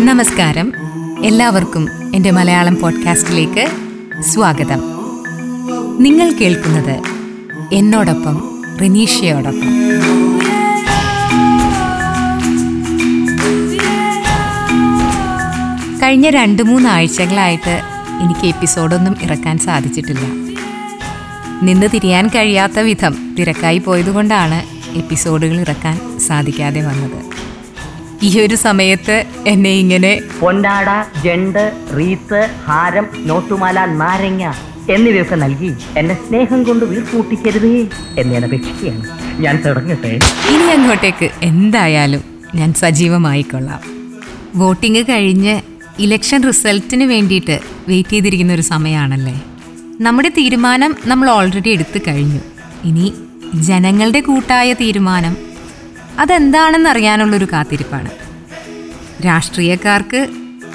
നമസ്കാരം. എല്ലാവർക്കും എന്റെ മലയാളം പോഡ്കാസ്റ്റിലേക്ക് സ്വാഗതം. നിങ്ങൾ കേൾക്കുന്നത് എന്നോടൊപ്പം റിനീഷയോടൊപ്പം. കഴിഞ്ഞ രണ്ട് മൂന്ന് ആഴ്ചകളായിട്ട് എനിക്ക് എപ്പിസോഡൊന്നും ഇറക്കാൻ സാധിച്ചിട്ടില്ല. നിന്ന് തിരിയാൻ കഴിയാത്ത വിധം തിരക്കായി പോയതുകൊണ്ടാണ് എപ്പിസോഡുകൾ ഇറക്കാൻ സാധിക്കാതെ വന്നത്. ഈ ഒരു സമയത്ത് എന്നെ ഇങ്ങനെ പൊന്നാട ജണ്ട് റീത്ത് ഹാരം നോട്ടുമാല നാരങ്ങ എന്നിവയൊക്കെ നൽകി എന്നെ സ്നേഹം കൊണ്ട് വീർപ്പൂട്ടിക്കരുതേ എന്ന് ഞാൻ അപേക്ഷിക്കുകയാണ്. ഞാൻ തുടങ്ങട്ടെ. ഇനി അങ്ങോട്ടേക്ക് എന്തായാലും ഞാൻ സജീവമായിക്കൊള്ളാം. വോട്ടിംഗ് കഴിഞ്ഞ് ഇലക്ഷൻ റിസൾട്ടിന് വേണ്ടിയിട്ട് വെയിറ്റ് ചെയ്തിരിക്കുന്ന ഒരു സമയമാണല്ലേ? നമ്മുടെ തീരുമാനം നമ്മൾ ഓൾറെഡി എടുത്തു കഴിഞ്ഞു. ഇനി ജനങ്ങളുടെ കൂട്ടായ തീരുമാനം. അതെന്താണെന്നറിയാനുള്ളൊരു കാത്തിരിപ്പാണ്. രാഷ്ട്രീയക്കാർക്ക്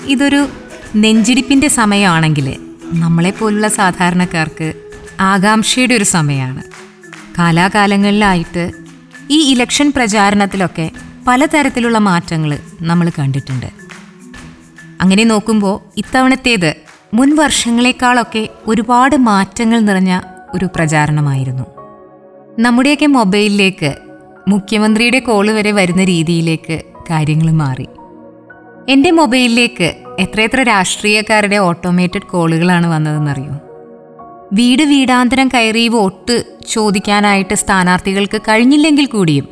ഇതൊരു നെഞ്ചിടിപ്പിന്റെ സമയമാണെങ്കിൽ നമ്മളെപ്പോലുള്ള സാധാരണക്കാർക്ക് ആകാംക്ഷയുടെ ഒരു സമയമാണ്. കാലാകാലങ്ങളിലായിട്ട് ഈ ഇലക്ഷൻ പ്രചാരണത്തിലൊക്കെ പലതരത്തിലുള്ള മാറ്റങ്ങൾ നമ്മൾ കണ്ടിട്ടുണ്ട്. അങ്ങനെ നോക്കുമ്പോൾ ഇത്തവണത്തേത് മുൻ വർഷങ്ങളെക്കാളൊക്കെ ഒരുപാട് മാറ്റങ്ങൾ നിറഞ്ഞ ഒരു പ്രചാരണമായിരുന്നു. നമ്മുടെയൊക്കെ മൊബൈലിലേക്ക് മുഖ്യമന്ത്രിയുടെ കോൾ വരെ വരുന്ന രീതിയിലേക്ക് കാര്യങ്ങൾ മാറി. എന്റെ മൊബൈലിലേക്ക് എത്രയെത്ര രാഷ്ട്രീയക്കാരുടെ ഓട്ടോമേറ്റഡ് കോളുകളാണ് വന്നതെന്നറിയോ? വീട് വീടാന്തരം കയറി വോട്ട് ചോദിക്കാനായിട്ട് സ്ഥാനാർത്ഥികൾക്ക് കഴിഞ്ഞില്ലെങ്കിൽ കൂടിയും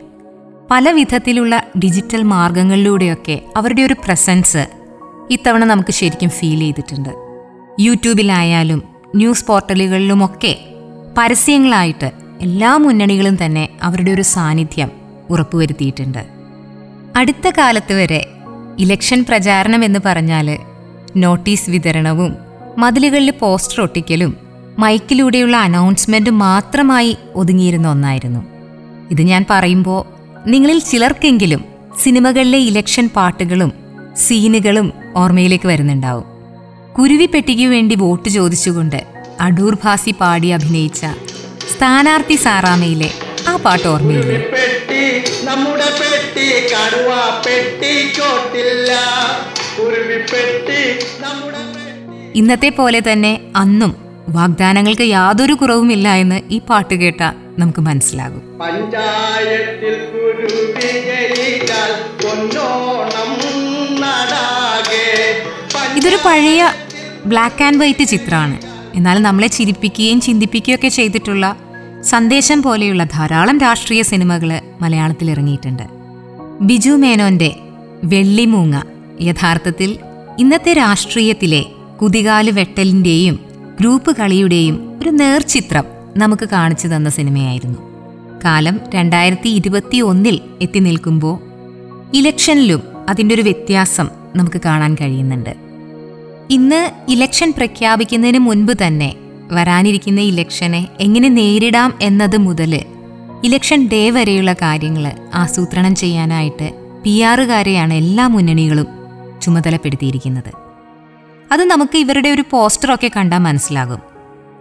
പല വിധത്തിലുള്ള ഡിജിറ്റൽ മാർഗങ്ങളിലൂടെയൊക്കെ അവരുടെ ഒരു പ്രസൻസ് ഇത്തവണ നമുക്ക് ശരിക്കും ഫീൽ ചെയ്തിട്ടുണ്ട്. യൂട്യൂബിലായാലും ന്യൂസ് പോർട്ടലുകളിലുമൊക്കെ പരസ്യങ്ങളായിട്ട് എല്ലാ മുന്നണികളും തന്നെ അവരുടെ ഒരു സാന്നിധ്യം ഉറപ്പുവരുത്തിയിട്ടുണ്ട്. അടുത്ത കാലത്ത് വരെ ഇലക്ഷൻ പ്രചാരണം എന്ന് പറഞ്ഞാൽ നോട്ടീസ് വിതരണവും മതിലുകളിൽ പോസ്റ്റർ ഒട്ടിക്കലും മൈക്കിലൂടെയുള്ള അനൗൺസ്മെന്റ് മാത്രമായി ഒതുങ്ങിയിരുന്ന ഒന്നായിരുന്നു. ഇത് ഞാൻ പറയുമ്പോൾ നിങ്ങളിൽ ചിലർക്കെങ്കിലും സിനിമകളിലെ ഇലക്ഷൻ പാട്ടുകളും സീനുകളും ഓർമ്മയിലേക്ക് വരുന്നുണ്ടാവും. കുരുവിപ്പെട്ടിക്ക് വേണ്ടി വോട്ട് ചോദിച്ചുകൊണ്ട് അടൂർ ഭാസി പാടി അഭിനയിച്ച സ്ഥാനാർത്ഥി സാറാമയിലെ ആ പാട്ട് ഓർമ്മയില്ലേ. പെട്ടി നമ്മുടെ പെട്ടി കടുവ പെട്ടി ചോട്ടില്ല. കുരുവി പെട്ടി നമ്മുടെ ഇന്നത്തെ പോലെ തന്നെ അന്നും വാഗ്ദാനങ്ങൾക്ക് യാതൊരു കുറവുമില്ല എന്ന് ഈ പാട്ട് കേട്ട നമുക്ക് മനസ്സിലാകും. പഞ്ചായത്തിൽ ഇതൊരു പഴയ ബ്ലാക്ക് ആൻഡ് വൈറ്റ് ചിത്രമാണ്. എന്നാൽ നമ്മളെ ചിരിപ്പിക്കുകയും ചിന്തിപ്പിക്കുകയും ഒക്കെ ചെയ്തിട്ടുള്ള സന്ദേശം പോലെയുള്ള ധാരാളം രാഷ്ട്രീയ സിനിമകൾ മലയാളത്തിൽ ഇറങ്ങിയിട്ടുണ്ട്. ബിജു മേനോന്റെ വെള്ളിമൂങ്ങ. യഥാർത്ഥത്തിൽ ഇന്നത്തെ രാഷ്ട്രീയത്തിലെ കുതികാൽ വെട്ടലിന്റെയും ഗ്രൂപ്പ് കളിയുടെയും ഒരു നേർചിത്രം നമുക്ക് കാണിച്ചു തന്ന സിനിമയായിരുന്നു. കാലം രണ്ടായിരത്തി ഇരുപത്തി ഒന്നിൽ എത്തി നിൽക്കുമ്പോൾ ഇലക്ഷനിലും അതിന്റെ ഒരു വ്യത്യാസം നമുക്ക് കാണാൻ കഴിയുന്നുണ്ട്. ഇന്ന് ഇലക്ഷൻ പ്രഖ്യാപിക്കുന്നതിന് മുൻപ് തന്നെ വരാനിരിക്കുന്ന ഇലക്ഷനെ എങ്ങനെ നേരിടാം എന്നത് മുതൽ ഇലക്ഷൻ ഡേ വരെയുള്ള കാര്യങ്ങൾ ആസൂത്രണം ചെയ്യാനായിട്ട് പി ആറുകാരെയാണ് എല്ലാ മുന്നണികളും ചുമതലപ്പെടുത്തിയിരിക്കുന്നത്. അത് നമുക്ക് ഇവരുടെ ഒരു പോസ്റ്ററൊക്കെ കണ്ടാൽ മനസ്സിലാകും.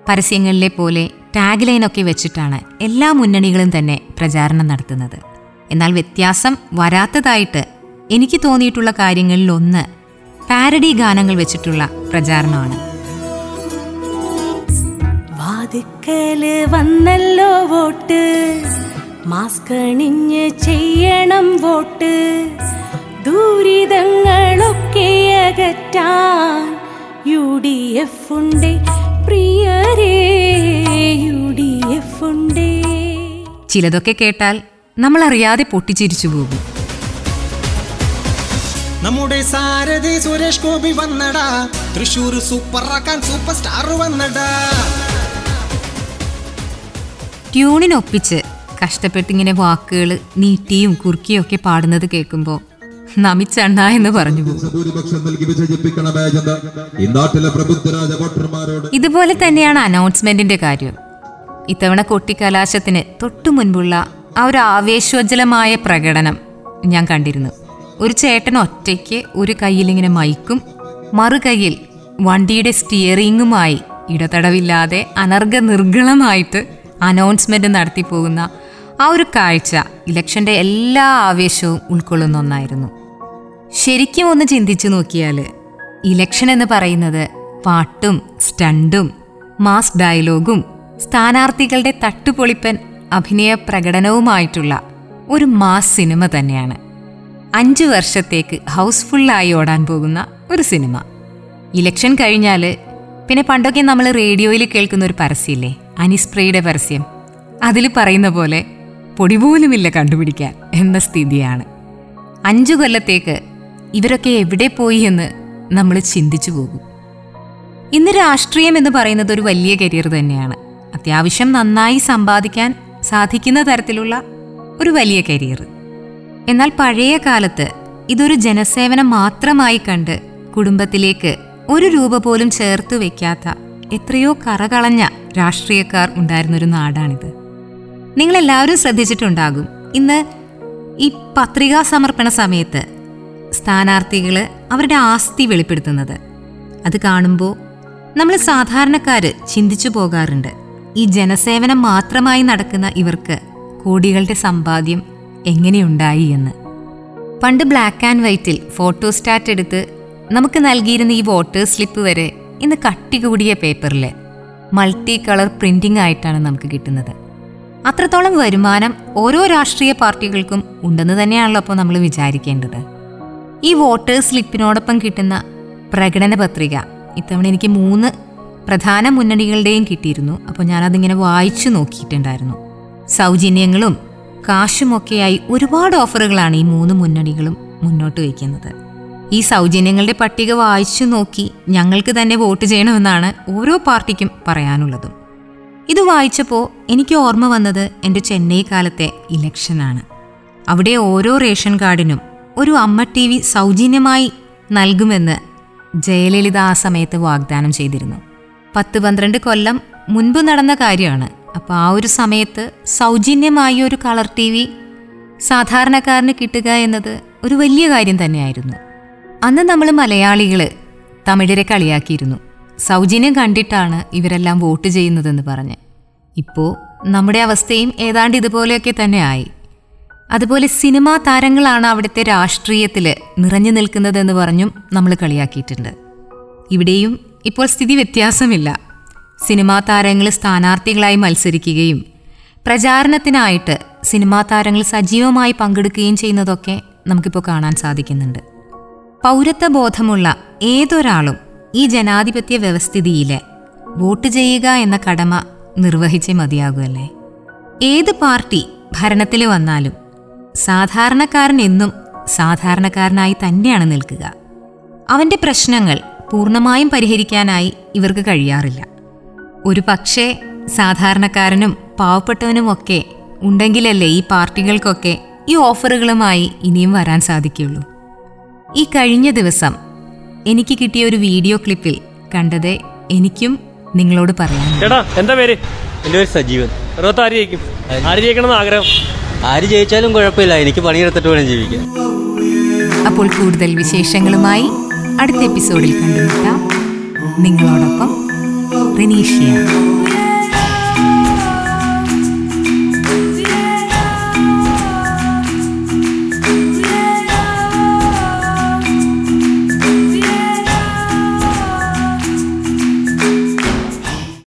പരസ്യങ്ങളിലെ പോലെ ടാഗ് ലൈനൊക്കെ വെച്ചിട്ടാണ് എല്ലാ മുന്നണികളും തന്നെ പ്രചാരണം നടത്തുന്നത്. എന്നാൽ വ്യത്യാസം വരാത്തതായിട്ട് എനിക്ക് തോന്നിയിട്ടുള്ള കാര്യങ്ങളിൽ ഒന്ന് പാരഡി ഗാനങ്ങൾ വെച്ചിട്ടുള്ള പ്രചാരണമാണ്. വാതുക്കൽ വന്നല്ലോ വോട്ട്. മാസ്ക് അണിഞ്ഞ് ചെയ്യണം വോട്ട്. ദുരിതങ്ങളൊക്കെ അകറ്റാൻ യു ഡി എഫ് ഉണ്ട്. പ്രിയരേ യു ഡി എഫ് ഉണ്ട്. ചിലതൊക്കെ കേട്ടാൽ നമ്മൾ അറിയാതെ പൊട്ടിച്ചിരിച്ചു പോകും. നമ്മുടെ സാരഥി സുരേഷ് ഗോപി വന്നടാ. തൃശൂർ സൂപ്പർ ആക്കാൻ സൂപ്പർ സ്റ്റാർ വന്നടാ. ട്യൂണിനൊപ്പിച്ച് കഷ്ടപ്പെട്ടിങ്ങനെ വാക്കുകൾ നീട്ടിയും കുറുക്കിയും ഒക്കെ പാടുന്നത് കേൾക്കുമ്പോൾ നമിച്ചണ്ണ എന്ന് പറഞ്ഞു പോകും. ഭൂരിപക്ഷം നൽകി വിജയിപ്പിക്കണമേ എന്ന് ഈ നാട്ടിലെ പ്രബുദ്ധരാജ വോട്ടർമാരോട് ഇതുപോലെ തന്നെയാണ് അനൗൺസ്മെന്റിന്റെ കാര്യം. ഇത്തവണ കൊട്ടിക്കലാശത്തിന് തൊട്ടു മുൻപുള്ള ആ ഒരു ആവേശോജ്വലമായ പ്രകടനം ഞാൻ കണ്ടിരുന്നു. ഒരു ചേട്ടൻ ഒറ്റയ്ക്ക് ഒരു കയ്യിലിങ്ങനെ മൈക്കും മറു കയ്യിൽ വണ്ടിയുടെ സ്റ്റിയറിങ്ങുമായി ഇടതടവില്ലാതെ അനർഘ നിർഗളമായിട്ട് അനൗൺസ്മെന്റ് നടത്തി പോകുന്ന ആ ഒരു കാഴ്ച ഇലക്ഷന്റെ എല്ലാ ആവേശവും ഉൾക്കൊള്ളുന്ന ഒന്നായിരുന്നു. ശരിക്കും ഒന്ന് ചിന്തിച്ചു നോക്കിയാൽ ഇലക്ഷൻ എന്ന് പറയുന്നത് പാട്ടും സ്റ്റണ്ടും മാസ് ഡയലോഗും സ്ഥാനാർത്ഥികളുടെ തട്ടുപൊളിപ്പൻ അഭിനയ പ്രകടനവുമായിട്ടുള്ള ഒരു മാസ് സിനിമ തന്നെയാണ്. അഞ്ചു വർഷത്തേക്ക് ഹൗസ്ഫുള്ളായി ഓടാൻ പോകുന്ന ഒരു സിനിമ. ഇലക്ഷൻ കഴിഞ്ഞാൽ പിന്നെ പണ്ടൊക്കെ നമ്മൾ റേഡിയോയിൽ കേൾക്കുന്ന ഒരു പരസ്യമില്ലേ അനിസ്പ്രേയുടെ പരസ്യം. അതിൽ പറയുന്ന പോലെ പൊടി പോലുമില്ല കണ്ടുപിടിക്കാൻ എന്ന സ്ഥിതിയാണ്. അഞ്ചു കൊല്ലത്തേക്ക് ഇവരൊക്കെ എവിടെ പോയി എന്ന് നമ്മൾ ചിന്തിച്ചു പോകും. ഇന്ന് രാഷ്ട്രീയം എന്ന് പറയുന്നത് ഒരു വലിയ കരിയർ തന്നെയാണ്. അത്യാവശ്യം നന്നായി സമ്പാദിക്കാൻ സാധിക്കുന്ന തരത്തിലുള്ള ഒരു വലിയ കരിയർ. എന്നാൽ പഴയ കാലത്ത് ഇതൊരു ജനസേവനം മാത്രമായി കണ്ട് കുടുംബത്തിലേക്ക് ഒരു രൂപ പോലും ചേർത്ത് വെക്കാത്ത എത്രയോ കറകളഞ്ഞ രാഷ്ട്രീയക്കാർ ഉണ്ടായിരുന്നൊരു നാടാണിത്. നിങ്ങളെല്ലാവരും ശ്രദ്ധിച്ചിട്ടുണ്ടാകും. ഇന്ന് ഈ പത്രികാ സമർപ്പണ സമയത്ത് സ്ഥാനാർത്ഥികൾ അവരുടെ ആസ്തി വെളിപ്പെടുത്തുന്നത്. അത് കാണുമ്പോൾ നമ്മൾ സാധാരണക്കാർ ചിന്തിച്ചു പോകാറുണ്ട്. ഈ ജനസേവനം മാത്രമായി നടക്കുന്ന ഇവർക്ക് കോടികളുടെ സമ്പാദ്യം എങ്ങനെയുണ്ടായി എന്ന്. പണ്ട് ബ്ലാക്ക് ആൻഡ് വൈറ്റിൽ ഫോട്ടോസ്റ്റാറ്റ് എടുത്ത് നമുക്ക് നൽകിയിരുന്ന ഈ വോട്ടേഴ്സ് സ്ലിപ്പ് വരെ ഇന്ന് കട്ടി കൂടിയ പേപ്പറിൽ മൾട്ടി കളർ പ്രിന്റിംഗ് ആയിട്ടാണ് നമുക്ക് കിട്ടുന്നത്. അത്രത്തോളം വരുമാനം ഓരോ രാഷ്ട്രീയ പാർട്ടികൾക്കും ഉണ്ടെന്ന് തന്നെയാണല്ലോ അപ്പോൾ നമ്മൾ വിചാരിക്കേണ്ടത്. ഈ വോട്ടേഴ്സ് സ്ലിപ്പിനോടൊപ്പം കിട്ടുന്ന പ്രകടന പത്രിക ഇത്തവണ എനിക്ക് മൂന്ന് പ്രധാന മുന്നണികളുടെയും കിട്ടിയിരുന്നു. അപ്പോൾ ഞാനതിങ്ങനെ വായിച്ചു നോക്കിയിട്ടുണ്ടായിരുന്നു. സൗജന്യങ്ങളും കാശുമൊക്കെയായി ഒരുപാട് ഓഫറുകളാണ് ഈ മൂന്ന് മുന്നണികളും മുന്നോട്ട് വയ്ക്കുന്നത്. ഈ സൗജന്യങ്ങളുടെ പട്ടിക വായിച്ചു നോക്കി ഞങ്ങൾക്ക് തന്നെ വോട്ട് ചെയ്യണമെന്നാണ് ഓരോ പാർട്ടിക്കും പറയാനുള്ളതും. ഇത് വായിച്ചപ്പോൾ എനിക്ക് ഓർമ്മ വന്നത് എന്റെ ചെന്നൈ കാലത്തെ ഇലക്ഷനാണ്. അവിടെ ഓരോ റേഷൻ കാർഡിനും ഒരു അമ്മ ടി വി സൗജന്യമായി നൽകുമെന്ന് ജയലളിത ആ സമയത്ത് വാഗ്ദാനം ചെയ്തിരുന്നു. പത്ത് പന്ത്രണ്ട് കൊല്ലം മുൻപ് നടന്ന കാര്യമാണ് അപ്പോൾ ആ ഒരു സമയത്ത് സൗജന്യമായ ഒരു കളർ ടി വി സാധാരണക്കാരന് കിട്ടുക എന്നത് ഒരു വലിയ കാര്യം തന്നെയായിരുന്നു. അന്ന് നമ്മൾ മലയാളികൾ തമിഴരെ കളിയാക്കിയിരുന്നു. സൗജന്യം കണ്ടിട്ടാണ് ഇവരെല്ലാം വോട്ട് ചെയ്യുന്നതെന്ന് പറഞ്ഞ്. ഇപ്പോൾ നമ്മുടെ അവസ്ഥയും ഏതാണ്ട് ഇതുപോലെയൊക്കെ തന്നെ ആയി. അതുപോലെ സിനിമാ താരങ്ങളാണ് അവിടുത്തെ രാഷ്ട്രീയത്തിൽ നിറഞ്ഞു നിൽക്കുന്നതെന്ന് പറഞ്ഞും നമ്മൾ കളിയാക്കിയിട്ടുണ്ട്. ഇവിടെയും ഇപ്പോൾ സ്ഥിതി വ്യത്യാസമില്ല. സിനിമാ താരങ്ങൾ സ്ഥാനാർത്ഥികളായി മത്സരിക്കുകയും പ്രചാരണത്തിനായിട്ട് സിനിമാ താരങ്ങൾ സജീവമായി പങ്കെടുക്കുകയും ചെയ്യുന്നതൊക്കെ നമുക്കിപ്പോൾ കാണാൻ സാധിക്കുന്നുണ്ട്. പൗരത്വ ബോധമുള്ള ഏതൊരാളും ഈ ജനാധിപത്യ വ്യവസ്ഥിതിയിലെ വോട്ട് ചെയ്യുക എന്ന കടമ നിർവഹിച്ചേ മതിയാകുമല്ലേ ഏത് പാർട്ടി ഭരണത്തിൽ വന്നാലും സാധാരണക്കാരൻ എന്നും സാധാരണക്കാരനായി തന്നെയാണ് നിൽക്കുക. അവന്റെ പ്രശ്നങ്ങൾ പൂർണമായും പരിഹരിക്കാനായി ഇവർക്ക് കഴിയാറില്ല. ഒരു പക്ഷേ സാധാരണക്കാരനും പാവപ്പെട്ടവനുമൊക്കെ ഉണ്ടെങ്കിലല്ലേ ഈ പാർട്ടികൾക്കൊക്കെ ഈ ഓഫറുകളുമായി ഇനിയും വരാൻ സാധിക്കുള്ളൂ ഈ കഴിഞ്ഞ ദിവസം എനിക്ക് കിട്ടിയ ഒരു വീഡിയോ ക്ലിപ്പിൽ കണ്ടത് എനിക്കും നിങ്ങളോട് പറയാം ചേട്ടാ എന്താ പേര്? എന്റെ പേര് സജീവൻ. ആര് ജയിക്കും. ആര് ജയിക്കണമെന്ന് ആഗ്രഹം? ആര് ജയിച്ചാലും കുഴപ്പമില്ല. എനിക്ക് പണിയെടുത്തിട്ട് വേണം ജീവിക്കാൻ. അപ്പോൾ കൂടുതൽ വിശേഷങ്ങളുമായി അടുത്ത എപ്പിസോഡിൽ കണ്ടുമുട്ടാം. നിങ്ങളോടൊപ്പം Benicia.